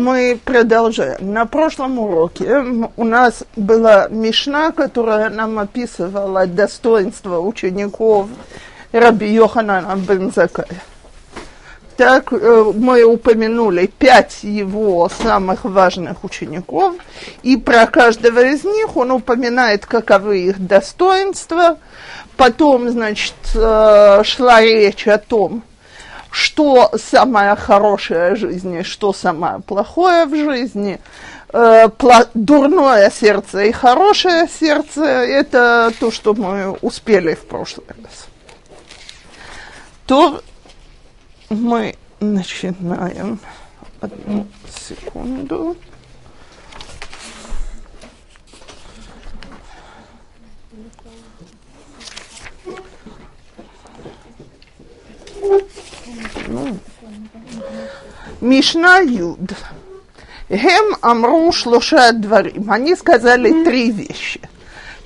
мы продолжаем. На прошлом уроке у нас была Мишна, которая нам описывала достоинство учеников Раби Йоханана бен Закая. Так э, мы упомянули пять его самых важных учеников, и про каждого из них он упоминает, каковы их достоинства. Потом, значит, э, шла речь о том, что самое хорошее в жизни, что самое плохое в жизни. Э, дурное сердце и хорошее сердце – это то, что мы успели в прошлый раз. То мы начинаем. Одну секунду. Ну, Мишна Юд. Гем Амру Шлоша Дворим. Они сказали три вещи.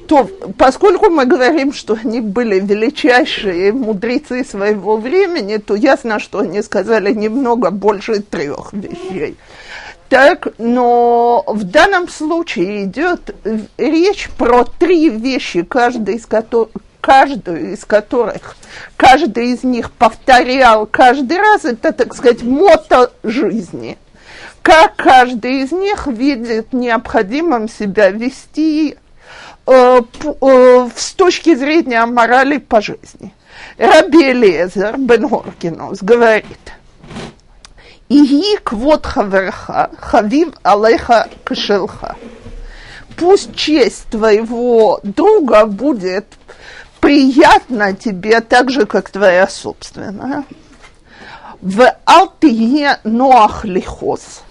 То, поскольку мы говорим, что они были величайшие мудрецы своего времени, то ясно, что они сказали немного больше трех вещей. Так, но в данном случае идет речь про три вещи, каждый из которых, каждую из которых, каждый из них повторял каждый раз, это, так сказать, мото жизни. Как каждый из них видит необходимым себя вести э, э, с точки зрения морали по жизни. Раби Элезер бен Горкинус говорит, «Иги квот хаверха, хавив алеха кшелха». Пусть честь твоего друга будет приятно тебе так же, как твоя собственная. В алтие ноах лихос.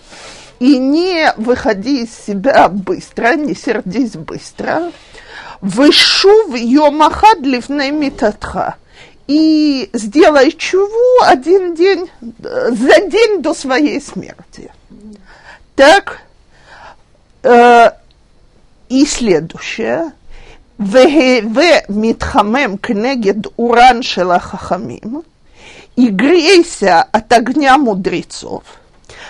И не выходи из себя быстро, не сердись быстро. Вышу в йомахад ливней митатха. И сделай чего один день, за день до своей смерти. Так, э, и следующее – והווה מתחמם כנגד אורן של החכמים, и грейся от огня мудрецов.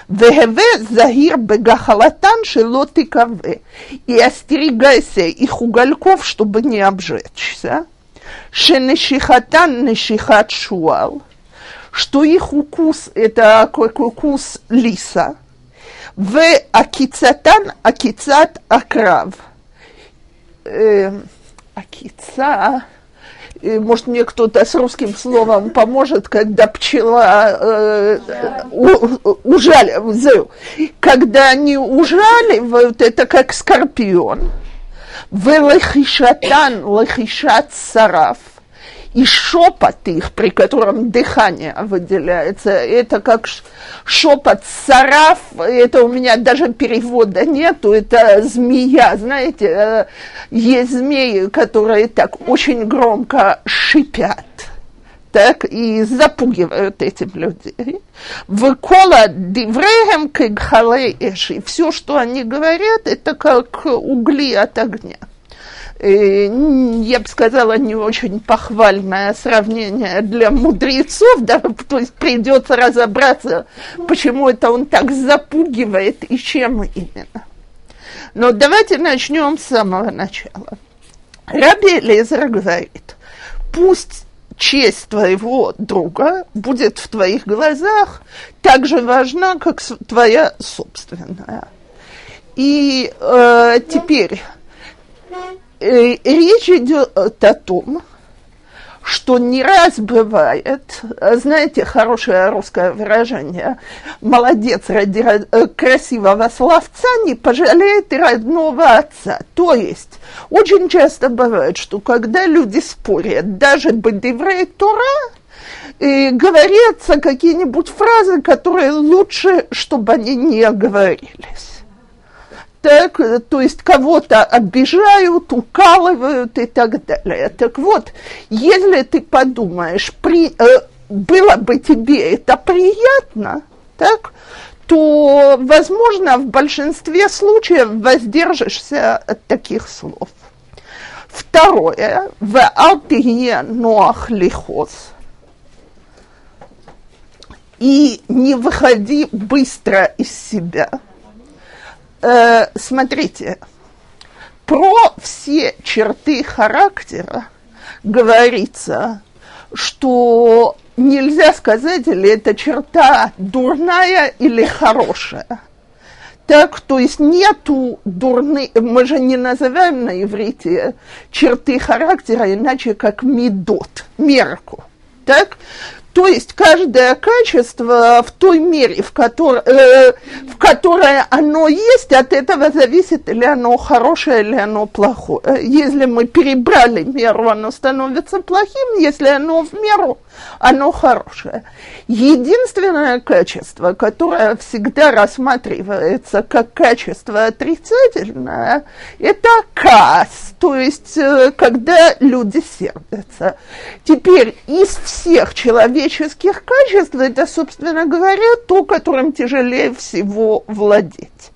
Вехеве захир бегахалатан шело тыкаве. И остерегайся их угольков, чтобы не обжечься. Шенешихатан нешихат шуал. Что их укус – это как укус лиса. В акицатан акицат акрав. Э, акица, может, мне кто-то с русским словом поможет, когда пчела э, ужаливает. Когда они ужаливают, это как скорпион. Велахишатан, лахишат сараф – и шепот их, при котором дыхание выделяется, это как шепот сараф, это у меня даже перевода нету, это змея, знаете, э, есть змеи, которые так очень громко шипят так и запугивают этим людей. Выкола дивреем кегхалей Все, что они говорят, это как угли от огня. Э, я бы сказала, не очень похвальное сравнение для мудрецов, да, то есть придется разобраться, почему это он так запугивает и чем именно. Но давайте начнем с самого начала. Раби Лезер говорит, пусть честь твоего друга будет в твоих глазах так же важна, как твоя собственная. И э, теперь речь идет о том, что не раз бывает, знаете, хорошее русское выражение, молодец ради э, красивого словца не пожалеет и родного отца. То есть, очень часто бывает, что когда люди спорят, даже бедеврей Тора, и говорятся какие-нибудь фразы, которые лучше, чтобы они не говорились так, то есть кого-то обижают, укалывают и так далее. Так вот, если ты подумаешь, при, э, было бы тебе это приятно, так, то, возможно, в большинстве случаев воздержишься от таких слов. Второе, в алтие ноах лихос. и не выходи быстро из себя. Э, смотрите, про все черты характера говорится, что нельзя сказать, или эта черта дурная или хорошая. Так, то есть нету дурны, мы же не называем на иврите черты характера иначе как медот, мерку. Так, то есть каждое качество в той мере, в, которой, э, в которой оно есть, от этого зависит, или оно хорошее, или оно плохое. Если мы перебрали меру, оно становится плохим, если оно в меру, оно хорошее. Единственное качество, которое всегда рассматривается как качество отрицательное, это кас, то есть э, когда люди сердятся. Теперь из всех человеческих качеств, это, собственно говоря, то, которым тяжелее всего владеть.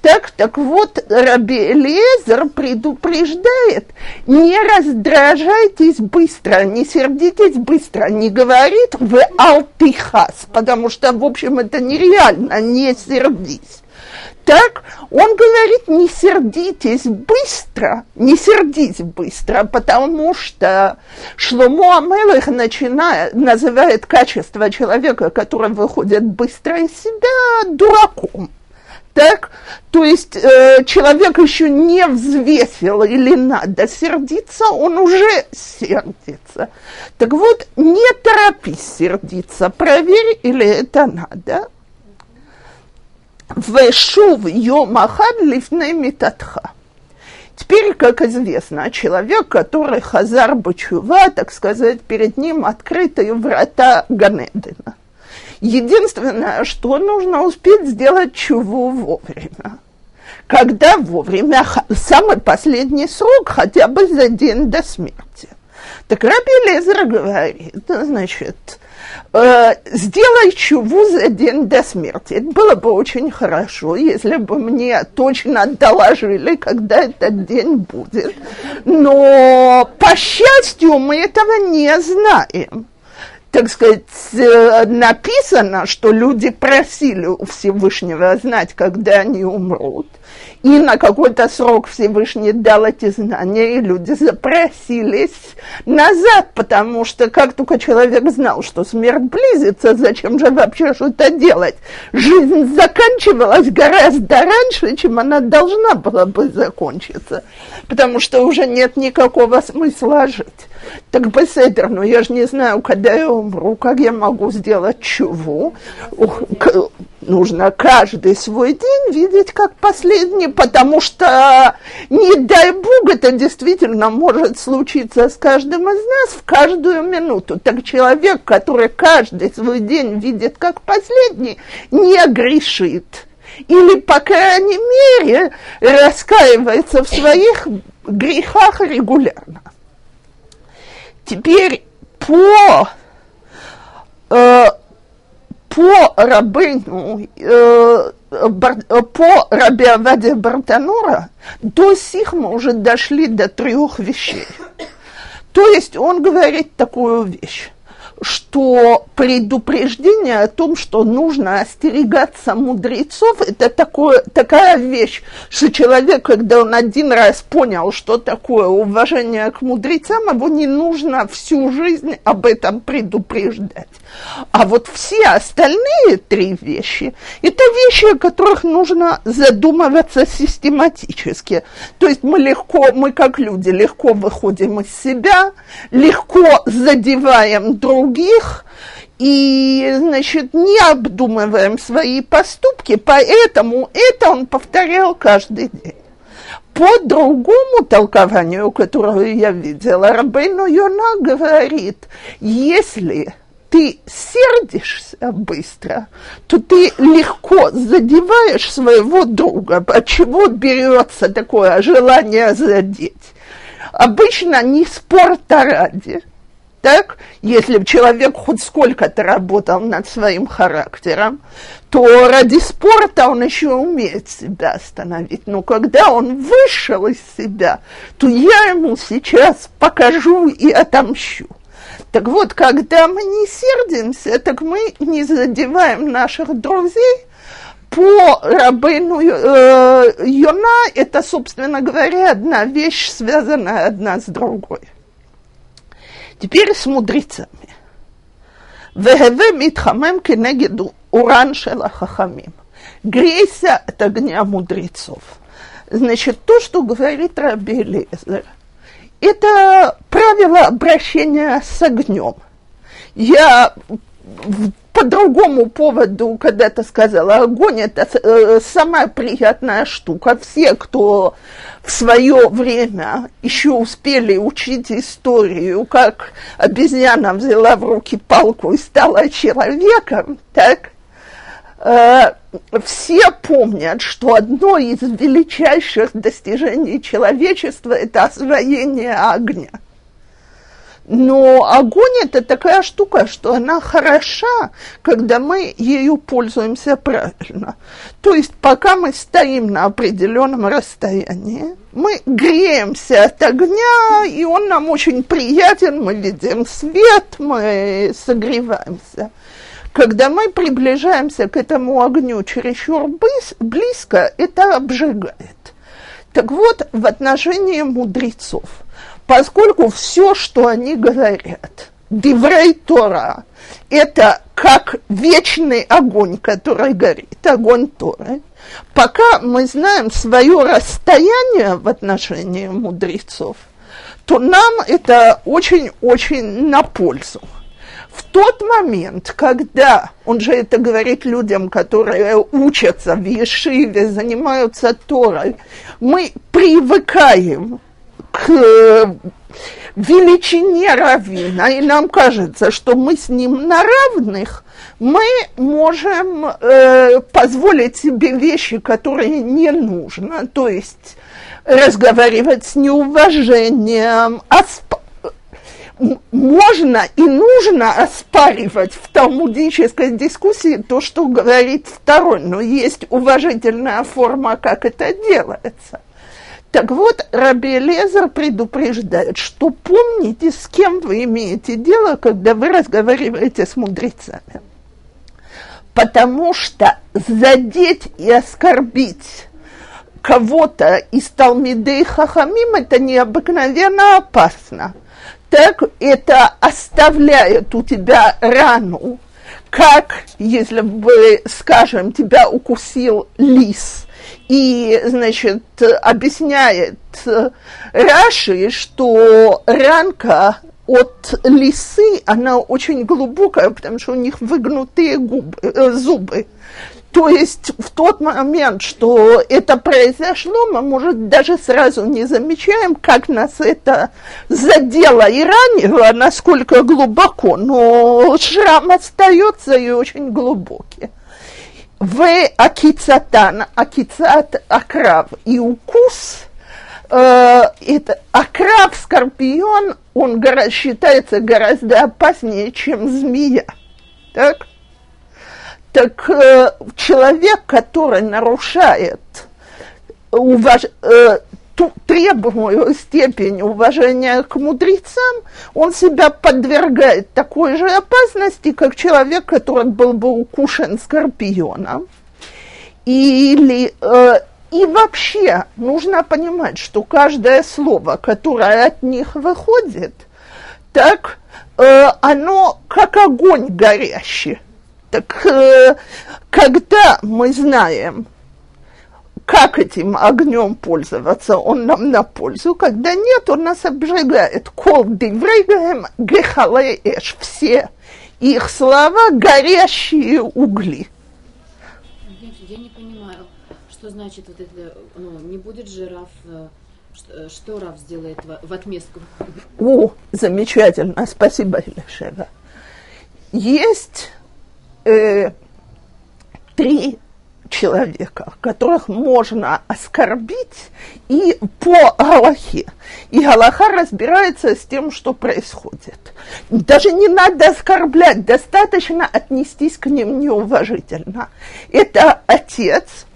Так, так вот, Раби Элиезер предупреждает, не раздражайтесь быстро, не сердитесь быстро, не говорит в алтихас, потому что, в общем, это нереально, не сердись. Так, он говорит, не сердитесь быстро, не сердись быстро, потому что Шломо Амелых начинает, называет качество человека, который выходит быстро из себя, дураком так? То есть э, человек еще не взвесил или надо сердиться, он уже сердится. Так вот, не торопись сердиться, проверь, или это надо. Вешув йомахад лифней митатха. Теперь, как известно, человек, который хазар бачува, так сказать, перед ним открытые врата Ганедена – Единственное, что нужно успеть сделать чего вовремя. Когда вовремя, самый последний срок, хотя бы за день до смерти. Так Раби Лезер говорит, значит, э, сделай чуву за день до смерти. Это было бы очень хорошо, если бы мне точно доложили, когда этот день будет. Но, по счастью, мы этого не знаем так сказать, э, написано, что люди просили у Всевышнего знать, когда они умрут и на какой-то срок Всевышний дал эти знания, и люди запросились назад, потому что как только человек знал, что смерть близится, зачем же вообще что-то делать? Жизнь заканчивалась гораздо раньше, чем она должна была бы закончиться, потому что уже нет никакого смысла жить. Так беседер, ну я же не знаю, когда я умру, как я могу сделать чего? нужно каждый свой день видеть как последний, потому что, не дай бог, это действительно может случиться с каждым из нас в каждую минуту. Так человек, который каждый свой день видит как последний, не грешит. Или, по крайней мере, раскаивается в своих грехах регулярно. Теперь по э, по рабыну, э, по рабе Аваде Бартанура до сих мы уже дошли до трех вещей. То есть он говорит такую вещь что предупреждение о том, что нужно остерегаться мудрецов, это такое, такая вещь, что человек, когда он один раз понял, что такое уважение к мудрецам, его не нужно всю жизнь об этом предупреждать. А вот все остальные три вещи, это вещи, о которых нужно задумываться систематически. То есть мы легко, мы как люди легко выходим из себя, легко задеваем друг других и, значит, не обдумываем свои поступки, поэтому это он повторял каждый день. По другому толкованию, которое я видела, Рабейну Йона говорит, если ты сердишься быстро, то ты легко задеваешь своего друга. Чего берется такое желание задеть? Обычно не спорта ради – так, если человек хоть сколько-то работал над своим характером, то ради спорта он еще умеет себя остановить. Но когда он вышел из себя, то я ему сейчас покажу и отомщу. Так вот, когда мы не сердимся, так мы не задеваем наших друзей, по Рабейну э, Йона это, собственно говоря, одна вещь, связанная одна с другой. Теперь с мудрецами. Вегеве митхамем кенегеду уран хахамим. Грейся от огня мудрецов. Значит, то, что говорит Раби Лезер, это правило обращения с огнем. Я по другому поводу когда-то сказала, огонь это э, самая приятная штука. Все, кто в свое время еще успели учить историю, как обезьяна взяла в руки палку и стала человеком, так, э, все помнят, что одно из величайших достижений человечества – это освоение огня – но огонь это такая штука, что она хороша, когда мы ею пользуемся правильно. То есть пока мы стоим на определенном расстоянии, мы греемся от огня, и он нам очень приятен, мы видим свет, мы согреваемся. Когда мы приближаемся к этому огню чересчур близко, это обжигает. Так вот, в отношении мудрецов – поскольку все, что они говорят, Диврей Тора, это как вечный огонь, который горит, огонь Торы, пока мы знаем свое расстояние в отношении мудрецов, то нам это очень-очень на пользу. В тот момент, когда, он же это говорит людям, которые учатся в Ешиве, занимаются Торой, мы привыкаем к э, величине равина, и нам кажется, что мы с ним на равных, мы можем э, позволить себе вещи, которые не нужно, то есть разговаривать с неуважением, осп... можно и нужно оспаривать в талмудической дискуссии то, что говорит второй, но есть уважительная форма, как это делается. Так вот, Раби Лезер предупреждает, что помните, с кем вы имеете дело, когда вы разговариваете с мудрецами. Потому что задеть и оскорбить кого-то из Талмидей Хахамим это необыкновенно опасно. Так это оставляет у тебя рану, как если бы, скажем, тебя укусил лис – и, значит, объясняет Раши, что ранка от лисы, она очень глубокая, потому что у них выгнутые губы, э, зубы. То есть в тот момент, что это произошло, мы, может, даже сразу не замечаем, как нас это задело и ранило, насколько глубоко, но шрам остается и очень глубокий в акицатан, акицат акрав и укус, э, это акрав, скорпион, он гора, считается гораздо опаснее, чем змея. Так? Так э, человек, который нарушает уваж... э, ту требуемую степень уважения к мудрецам, он себя подвергает такой же опасности, как человек, который был бы укушен скорпионом. Или, э, и вообще нужно понимать, что каждое слово, которое от них выходит, так э, оно как огонь горящий. Так э, когда мы знаем, как этим огнем пользоваться, он нам на пользу, когда нет, он нас обжигает. Кол диврейгаем гехале эш, все их слова горящие угли. Я не понимаю, что значит вот это, ну, не будет же Раф, э, что Раф сделает в, в отместку? О, замечательно, спасибо, Елешева. Есть э, три человека, которых можно оскорбить и по Галахе. И Галаха разбирается с тем, что происходит. Даже не надо оскорблять, достаточно отнестись к ним неуважительно. Это отец,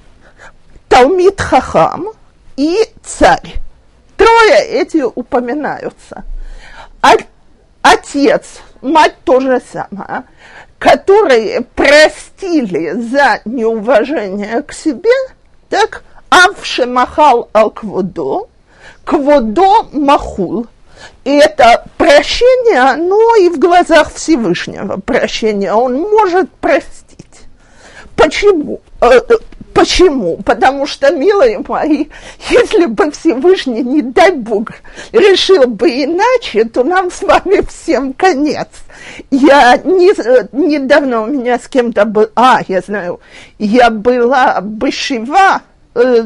Талмит Хахам и царь. Трое эти упоминаются. А отец мать то же самое, которые простили за неуважение к себе, так, авше махал ал кводо, кводо махул. И это прощение, но и в глазах Всевышнего прощение он может простить. Почему? Почему? Потому что, милые мои, если бы Всевышний, не дай Бог, решил бы иначе, то нам с вами всем конец. Я не, недавно у меня с кем-то был, а, я знаю, я была бышева, э,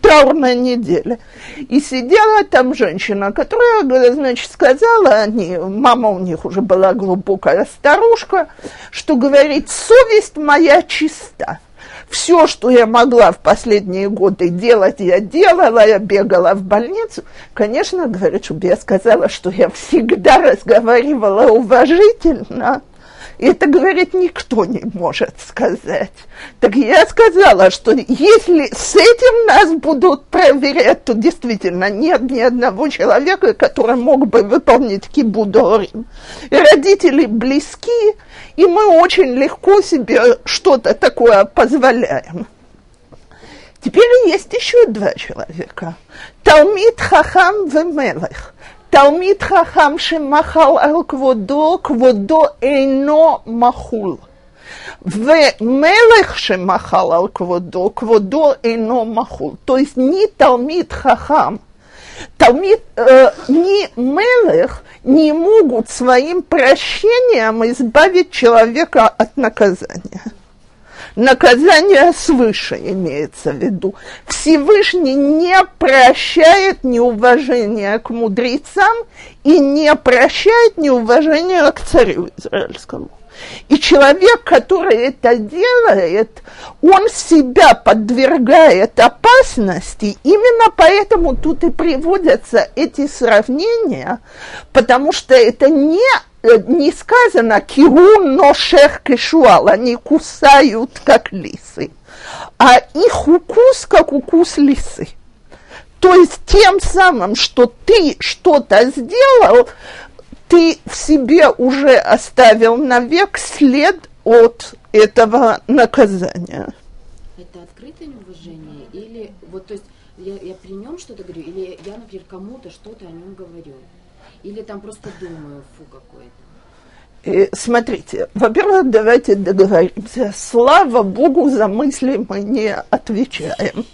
траурная неделя. И сидела там женщина, которая, значит, сказала, они, мама у них уже была глубокая старушка, что говорит, совесть моя чиста. Все, что я могла в последние годы делать, я делала, я бегала в больницу. Конечно, говорит, чтобы я сказала, что я всегда разговаривала уважительно, это, говорит, никто не может сказать. Так я сказала, что если с этим нас будут проверять, то действительно нет ни одного человека, который мог бы выполнить кибудорим. И родители близки, и мы очень легко себе что-то такое позволяем. Теперь есть еще два человека. Талмит Хахам Вемелех. Талмит хахам шемахал ал кводо, кводо эйно махул. Мелех шемахал ал кводо, кводо эйно махул. То есть ни Талмит хахам, Талмит, э, ни Мелех не могут своим прощением избавить человека от наказания наказание свыше имеется в виду. Всевышний не прощает неуважение к мудрецам и не прощает неуважение к царю израильскому. И человек, который это делает, он себя подвергает опасности. Именно поэтому тут и приводятся эти сравнения, потому что это не не сказано «кирун ношех кешуал», они кусают, как лисы, а их укус, как укус лисы. То есть тем самым, что ты что-то сделал, ты в себе уже оставил навек след от этого наказания. Это открытое неуважение или вот то есть я, я при нем что-то говорю, или я, например, кому-то что-то о нем говорю? Или там просто думаю, фу, какой-то? Смотрите, во-первых, давайте договоримся. Слава Богу, за мысли мы не отвечаем.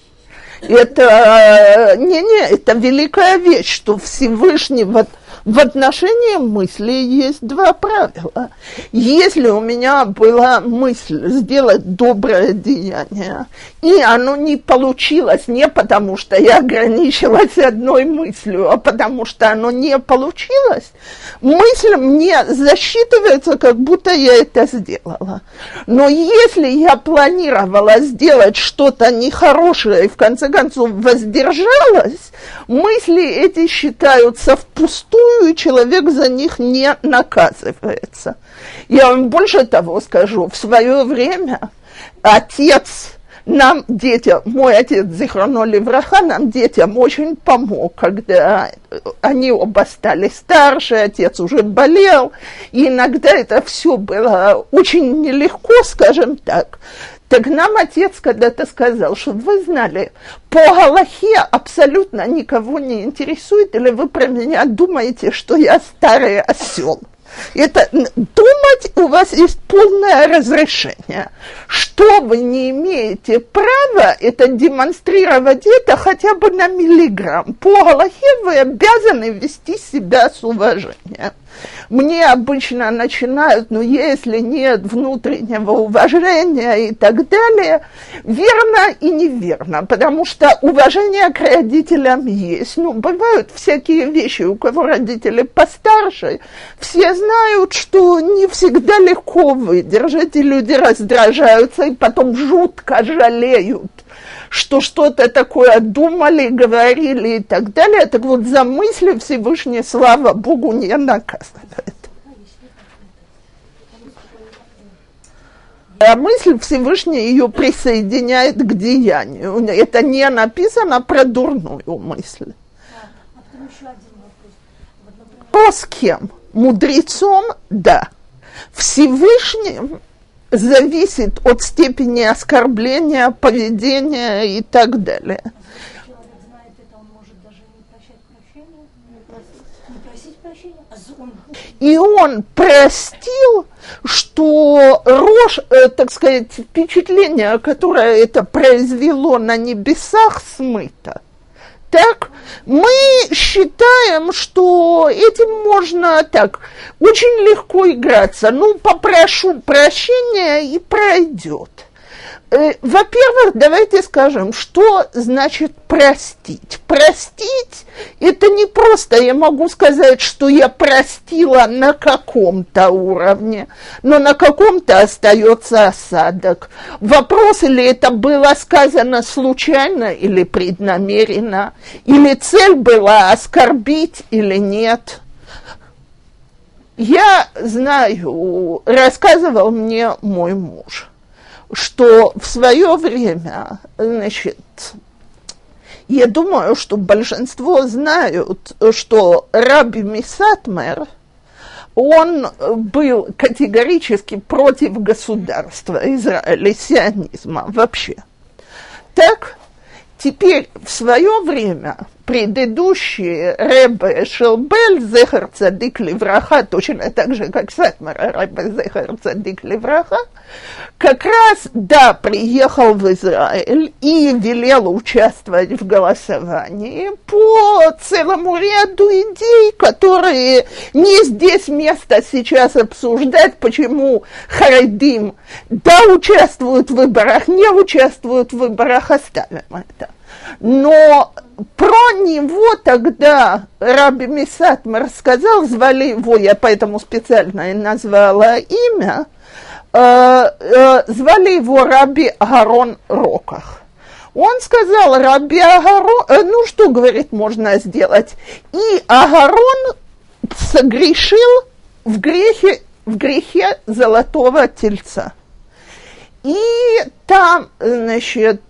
Это не, не, это великая вещь, что Всевышний вот в отношении мысли есть два правила. Если у меня была мысль сделать доброе деяние, и оно не получилось не потому, что я ограничилась одной мыслью, а потому что оно не получилось, мысль мне засчитывается, как будто я это сделала. Но если я планировала сделать что-то нехорошее и в конце концов воздержалась, мысли эти считаются впустую, и человек за них не наказывается. Я вам больше того скажу, в свое время отец нам, детям, мой отец Зихрано Левраха, нам, детям, очень помог, когда они оба стали старше, отец уже болел, и иногда это все было очень нелегко, скажем так. Так нам отец когда-то сказал, что вы знали, по Галахе абсолютно никого не интересует, или вы про меня думаете, что я старый осел. Это думать у вас есть полное разрешение. Что вы не имеете права, это демонстрировать это хотя бы на миллиграмм. По Галахе вы обязаны вести себя с уважением мне обычно начинают, ну, если нет внутреннего уважения и так далее, верно и неверно, потому что уважение к родителям есть. Ну, бывают всякие вещи, у кого родители постарше, все знают, что не всегда легко выдержать, и люди раздражаются, и потом жутко жалеют что что-то такое думали, говорили и так далее. Так вот, за мысли Всевышний, слава Богу, не наказывает. А мысль Всевышний ее присоединяет к деянию. Это не написано про дурную мысль. Кто с кем? Мудрецом – да. Всевышним зависит от степени оскорбления, поведения и так далее. И он простил, что рожь, э, так сказать, впечатление, которое это произвело на небесах, смыто. Так, мы считаем, что этим можно так очень легко играться. Ну, попрошу прощения и пройдет. Э, Во-первых, давайте скажем, что значит простить. Простить – это не просто я могу сказать, что я простила на каком-то уровне, но на каком-то остается осадок. Вопрос, или это было сказано случайно или преднамеренно, или цель была оскорбить или нет – я знаю, рассказывал мне мой муж, что в свое время, значит, я думаю, что большинство знают, что Раби Мисатмер, он был категорически против государства Израиля, сионизма вообще. Так, теперь в свое время предыдущие Ребе Шелбель, Зехар Цадик Левраха, точно так же, как Сатмар Ребе Зехар Цадик Левраха, как раз, да, приехал в Израиль и велел участвовать в голосовании по целому ряду идей, которые не здесь место сейчас обсуждать, почему Харидим, да, участвуют в выборах, не участвуют в выборах, оставим это. Но про него тогда Раби Мисатмар рассказал, звали его, я поэтому специально и назвала имя, э, э, звали его Раби Агарон Роках. Он сказал, Раби Агарон, э, ну что, говорит, можно сделать? И Агарон согрешил в грехе, в грехе золотого тельца. И там, значит,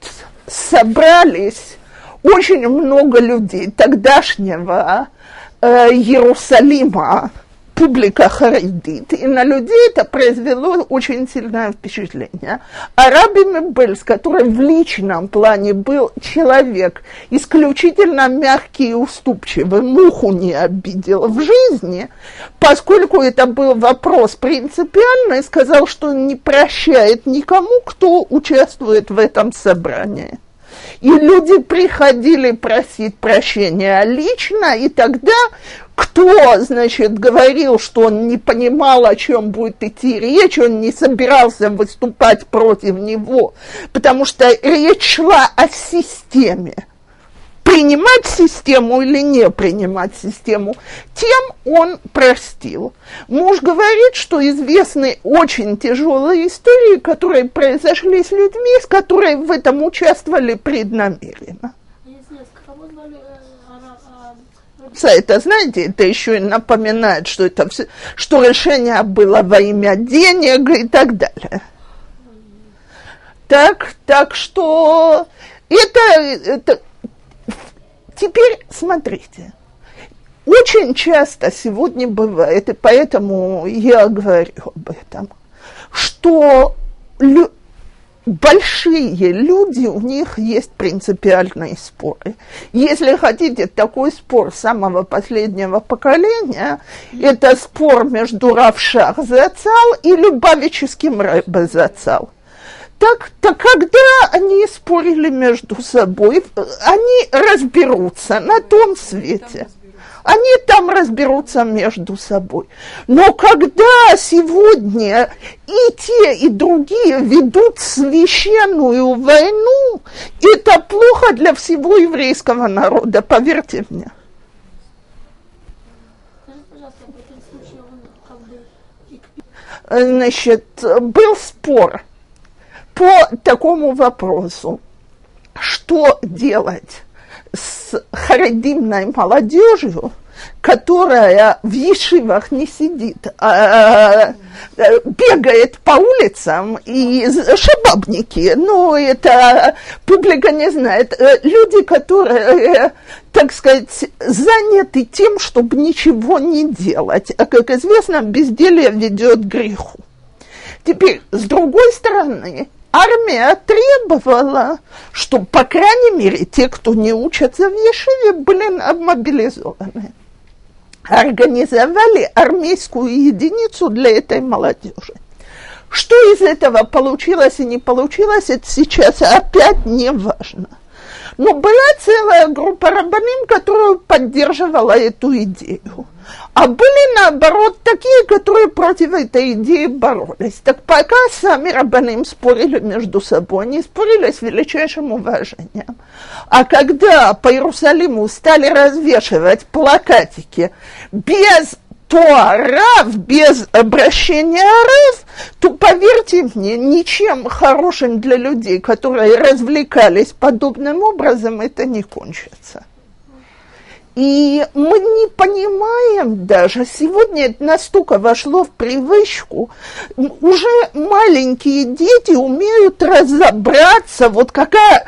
собрались. Очень много людей тогдашнего э, Иерусалима, публика харидит, и на людей это произвело очень сильное впечатление. А Раби Мебельс, который в личном плане был человек исключительно мягкий и уступчивый, муху не обидел в жизни, поскольку это был вопрос принципиальный, сказал, что не прощает никому, кто участвует в этом собрании. И люди приходили просить прощения лично, и тогда кто, значит, говорил, что он не понимал, о чем будет идти речь, он не собирался выступать против него, потому что речь шла о системе принимать систему или не принимать систему, тем он простил. Муж говорит, что известны очень тяжелые истории, которые произошли с людьми, с которыми в этом участвовали преднамеренно. Это, знаете, это еще и напоминает, что это все, что решение было во имя денег и так далее. Так, так что это, это Теперь смотрите. Очень часто сегодня бывает, и поэтому я говорю об этом, что лю- большие люди, у них есть принципиальные споры. Если хотите, такой спор самого последнего поколения, это спор между Равшах Зацал и Любавическим Рэбе Зацал – так, так когда они спорили между собой, они разберутся на том свете. Они там разберутся между собой. Но когда сегодня и те, и другие ведут священную войну, это плохо для всего еврейского народа, поверьте мне. Значит, был спор – по такому вопросу, что делать с харидимной молодежью, которая в ешивах не сидит, а, а бегает по улицам и шабабники, ну, это публика не знает. Люди, которые так сказать, заняты тем, чтобы ничего не делать. А, как известно, безделие ведет к греху. Теперь, с другой стороны, армия требовала, чтобы, по крайней мере, те, кто не учатся в Ешиве, были мобилизованы. Организовали армейскую единицу для этой молодежи. Что из этого получилось и не получилось, это сейчас опять не важно. Но была целая группа рабаним, которая поддерживала эту идею. А были, наоборот, такие, которые против этой идеи боролись. Так пока сами рабаним спорили между собой, они спорили с величайшим уважением. А когда по Иерусалиму стали развешивать плакатики без то Рав без обращения Рав, то поверьте мне, ничем хорошим для людей, которые развлекались подобным образом, это не кончится. И мы не понимаем даже, сегодня это настолько вошло в привычку, уже маленькие дети умеют разобраться, вот какая,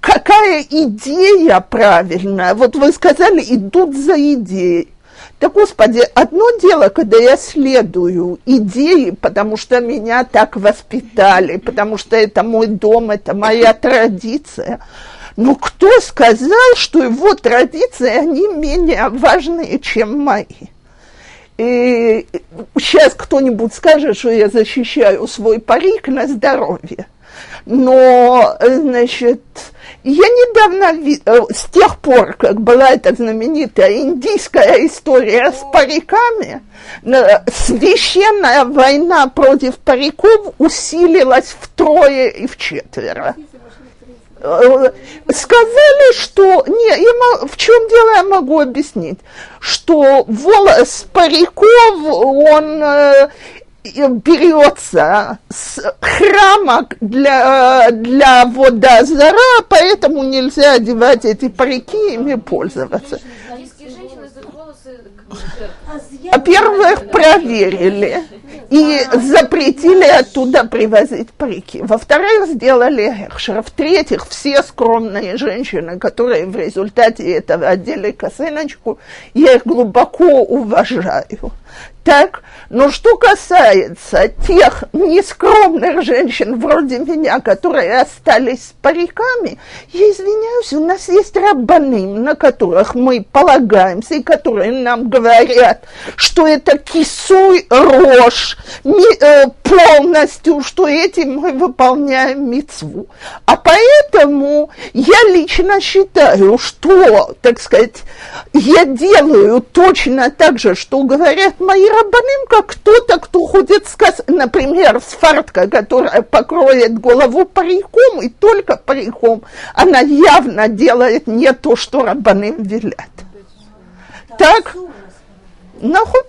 какая идея правильная. Вот вы сказали, идут за идеей. Да, Господи, одно дело, когда я следую идеи, потому что меня так воспитали, потому что это мой дом, это моя традиция. Но кто сказал, что его традиции, они менее важные, чем мои? И сейчас кто-нибудь скажет, что я защищаю свой парик на здоровье. Но, значит, я недавно, э, с тех пор, как была эта знаменитая индийская история с париками, священная война против париков усилилась втрое и в четверо э, сказали, что... Не, я, в чем дело я могу объяснить? Что волос париков, он э, берется с храма для, для водозара, поэтому нельзя одевать эти парики, ими пользоваться. Во-первых, проверили и запретили оттуда привозить парики. Во-вторых, сделали экшер. В-третьих, все скромные женщины, которые в результате этого одели косыночку, я их глубоко уважаю. Так, но что касается тех нескромных женщин вроде меня, которые остались с париками, я извиняюсь, у нас есть рабаны, на которых мы полагаемся, и которые нам говорят, что это кисуй рожь э, полностью, что этим мы выполняем мецву. А поэтому я лично считаю, что, так сказать, я делаю точно так же, что говорят мои рабаным, как кто-то, кто ходит, сказ... например, с фартка, которая покроет голову париком, и только париком, она явно делает не то, что рабаным велят. Так, нахуй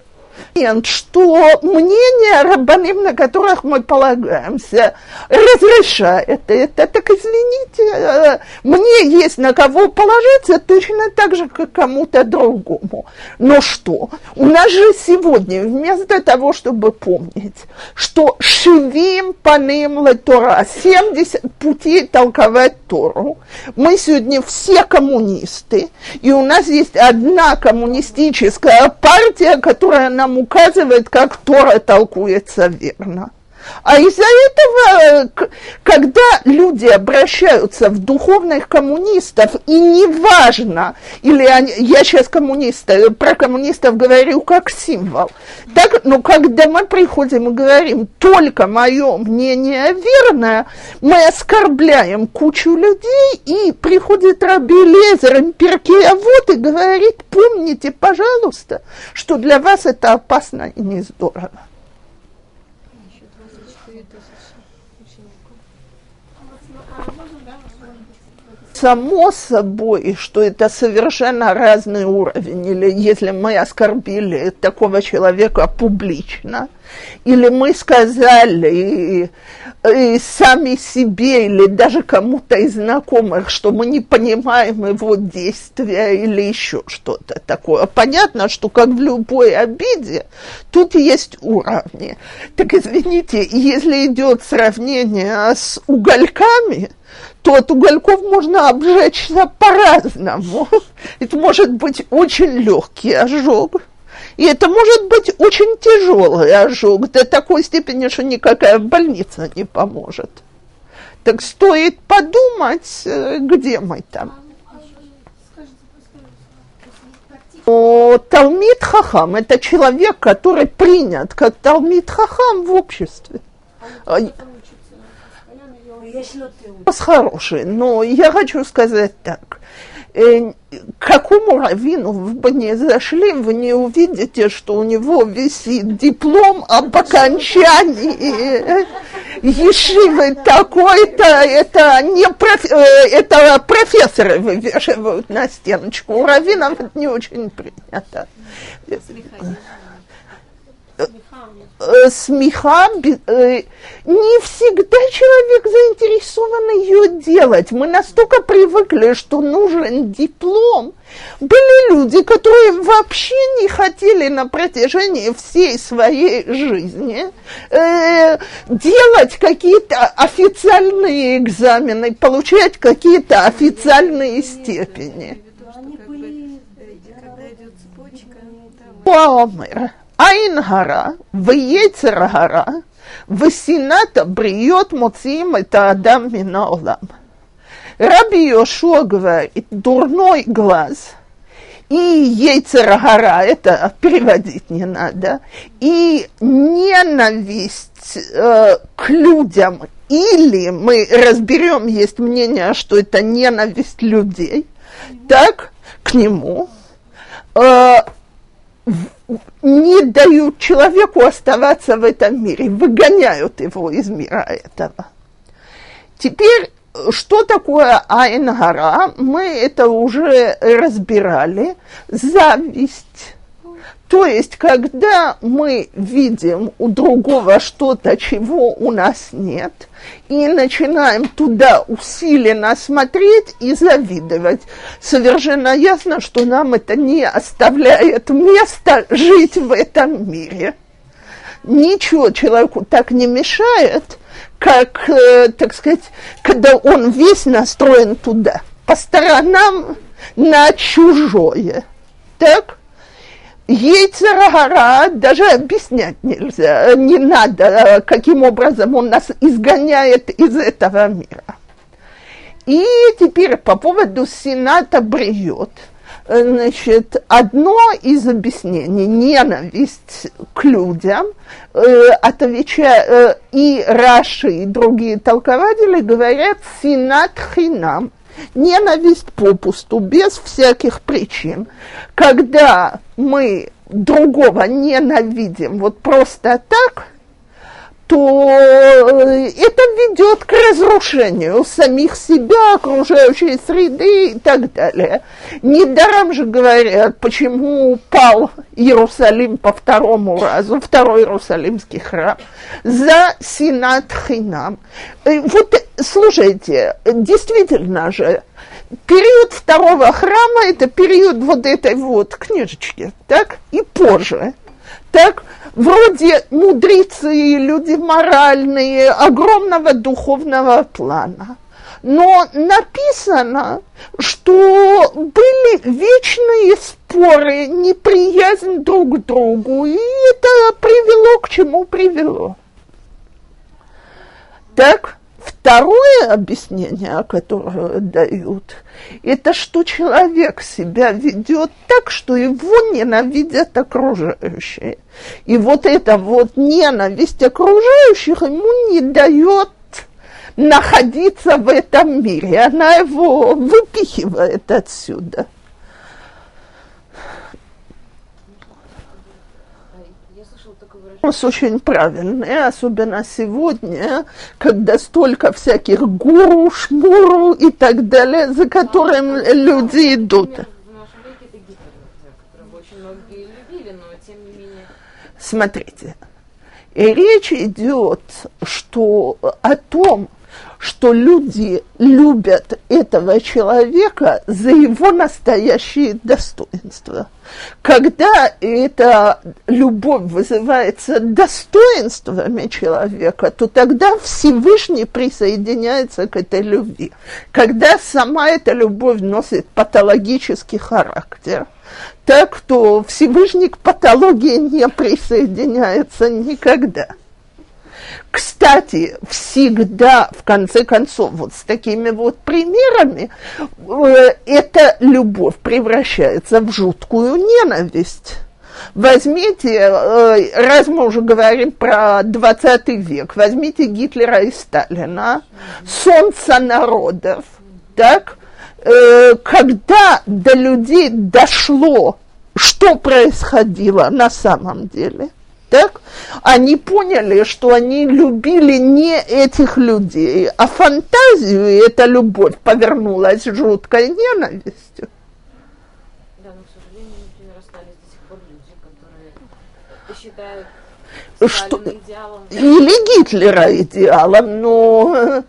что мнение рабаним, на которых мы полагаемся, разрешает это, так извините, э, мне есть на кого положиться точно так же, как кому-то другому. Но что? У нас же сегодня, вместо того, чтобы помнить, что шевим паним латора, 70 путей толковать Тору, мы сегодня все коммунисты, и у нас есть одна коммунистическая партия, которая нам указывает, как Тора толкуется верно. А из-за этого, когда люди обращаются в духовных коммунистов, и неважно, или они, я сейчас коммуниста, про коммунистов говорю как символ, так, но когда мы приходим и говорим, только мое мнение верное, мы оскорбляем кучу людей, и приходит Раби Лезер, имперкия, вот и говорит, помните, пожалуйста, что для вас это опасно и не здорово. Само собой, что это совершенно разный уровень, или если мы оскорбили такого человека публично, или мы сказали и, и сами себе, или даже кому-то из знакомых, что мы не понимаем его действия или еще что-то такое. Понятно, что как в любой обиде, тут есть уровни. Так извините, если идет сравнение с угольками – то от угольков можно обжечься по-разному. Это может быть очень легкий ожог, и это может быть очень тяжелый ожог до такой степени, что никакая больница не поможет. Так стоит подумать, э, где мы там. Но Талмит Хахам – это человек, который принят как Талмит Хахам в обществе. А, хороший, но я хочу сказать так. Э, какому раввину вы не зашли, вы не увидите, что у него висит диплом об окончании ешивы такой-то, это не проф, э, это профессоры вывешивают на стеночку. У раввинов это не очень принято. Э, смеха, э, не всегда человек заинтересован ее делать. Мы настолько привыкли, что нужен диплом. Были люди, которые вообще не хотели на протяжении всей своей жизни э, делать какие-то официальные экзамены, получать какие-то официальные степени. Помер. Айнгара, Вейцергара, Весината бриет моцим это Адам Минаолам. Раби Йошуа говорит, дурной глаз и яйцергара, это переводить не надо, и ненависть э, к людям, или мы разберем, есть мнение, что это ненависть людей, так, к нему, э, не дают человеку оставаться в этом мире, выгоняют его из мира этого. Теперь, что такое Айнгара? Мы это уже разбирали. Зависть то есть, когда мы видим у другого что-то, чего у нас нет, и начинаем туда усиленно смотреть и завидовать, совершенно ясно, что нам это не оставляет места жить в этом мире. Ничего человеку так не мешает, как, э, так сказать, когда он весь настроен туда, по сторонам на чужое. Так? Ейцерагара даже объяснять нельзя, не надо, каким образом он нас изгоняет из этого мира. И теперь по поводу Сената бреет. Значит, одно из объяснений – ненависть к людям, э, отвечая, э, и Раши, и другие толкователи говорят «синат хинам», ненависть попусту, без всяких причин. Когда мы другого ненавидим вот просто так, то э, это ведет к разрушению самих себя, окружающей среды и так далее. Недаром же говорят, почему упал Иерусалим по второму разу, второй Иерусалимский храм, за Синат Хинам. Э, вот, слушайте, действительно же, период второго храма – это период вот этой вот книжечки, так, и позже – так, вроде мудрецы, люди моральные, огромного духовного плана. Но написано, что были вечные споры, неприязнь друг к другу, и это привело к чему привело. Так, Второе объяснение, которое дают, это что человек себя ведет так, что его ненавидят окружающие. И вот эта вот ненависть окружающих ему не дает находиться в этом мире. Она его выпихивает отсюда. Очень правильные, особенно сегодня, когда столько всяких гуру, шмуру и так далее, за которым люди идут. Смотрите, и речь идет что, о том, что люди любят этого человека за его настоящие достоинства. Когда эта любовь вызывается достоинствами человека, то тогда Всевышний присоединяется к этой любви. Когда сама эта любовь носит патологический характер, так то Всевышний к патологии не присоединяется никогда. Кстати, всегда, в конце концов, вот с такими вот примерами, э, эта любовь превращается в жуткую ненависть. Возьмите, э, раз мы уже говорим про 20 век, возьмите Гитлера и Сталина, солнце народов, так, э, когда до людей дошло, что происходило на самом деле – так, они поняли, что они любили не этих людей, а фантазию, и эта любовь повернулась жуткой ненавистью. Да, но, к сожалению, например, остались до сих пор люди, которые считают что, или Гитлера идеалом, но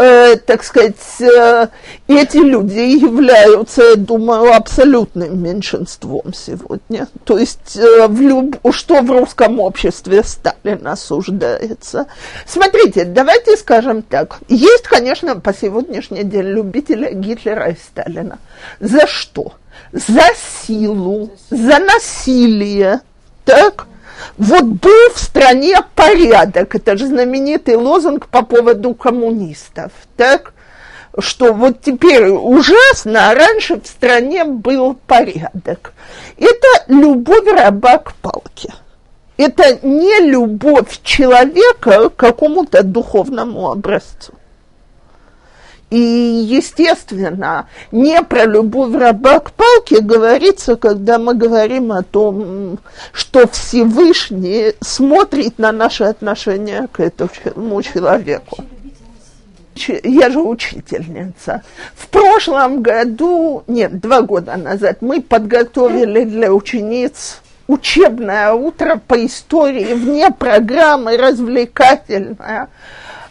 э, так сказать, э, эти люди являются, я думаю, абсолютным меньшинством сегодня. То есть, э, в люб... что в русском обществе Сталин осуждается. Смотрите, давайте скажем так. Есть, конечно, по сегодняшний день любители Гитлера и Сталина. За что? За силу, за насилие. Так? Вот был в стране порядок, это же знаменитый лозунг по поводу коммунистов, так? Что вот теперь ужасно, а раньше в стране был порядок. Это любовь раба к палке. Это не любовь человека к какому-то духовному образцу. И, естественно, не про любовь раба к палке говорится, когда мы говорим о том, что Всевышний смотрит на наши отношения к этому человеку. Я же учительница. В прошлом году, нет, два года назад, мы подготовили для учениц учебное утро по истории вне программы, развлекательное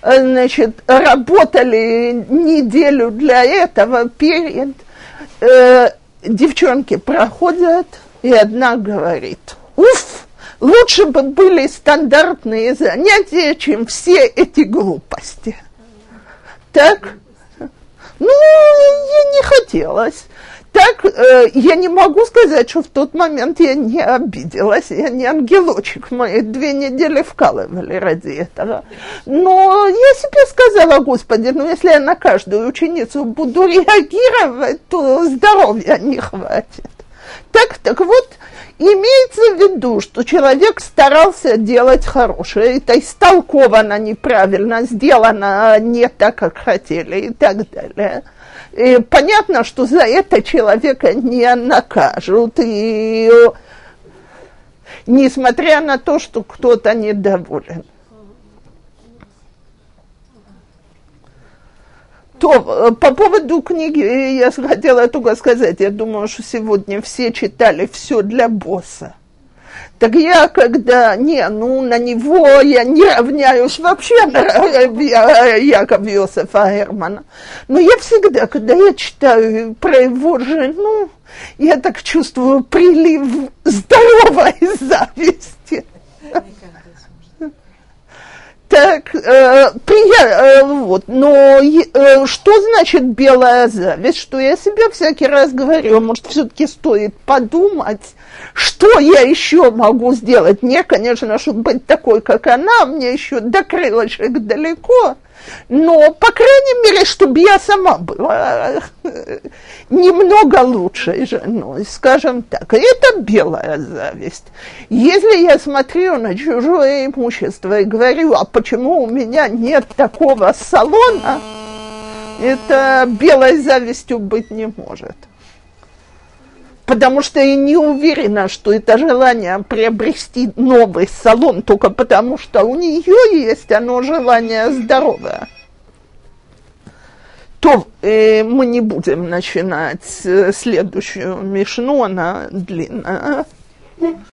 значит, работали неделю для этого перед, э, девчонки проходят, и одна говорит, уф, лучше бы были стандартные занятия, чем все эти глупости. Так? Ну, ей не хотелось так э, я не могу сказать, что в тот момент я не обиделась, я не ангелочек, мои две недели вкалывали ради этого. Но я себе сказала, Господи, ну если я на каждую ученицу буду реагировать, то здоровья не хватит. Так, так вот, имеется в виду, что человек старался делать хорошее, это истолковано неправильно, сделано не так, как хотели и так далее – и понятно, что за это человека не накажут. И несмотря на то, что кто-то недоволен. То, по поводу книги я хотела только сказать, я думаю, что сегодня все читали все для босса. Так я, когда, не, ну, на него я не равняюсь вообще на Якова Йосефа Германа. Но я всегда, когда я читаю про его жену, я так чувствую прилив здоровой зависти. Так, э, приятно, э, вот, но э, что значит белая зависть? Что я себе всякий раз говорю, может, все-таки стоит подумать, что я еще могу сделать? Мне, конечно, чтобы быть такой, как она, мне еще до крылышек далеко, но, по крайней мере, чтобы я сама была э, немного лучшей женой, скажем так. Это белая зависть. Если я смотрю на чужое имущество и говорю, а почему у меня нет такого салона, это белой завистью быть не может потому что я не уверена, что это желание приобрести новый салон только потому, что у нее есть оно желание здоровое. То э, мы не будем начинать э, следующую мишну, она длинная.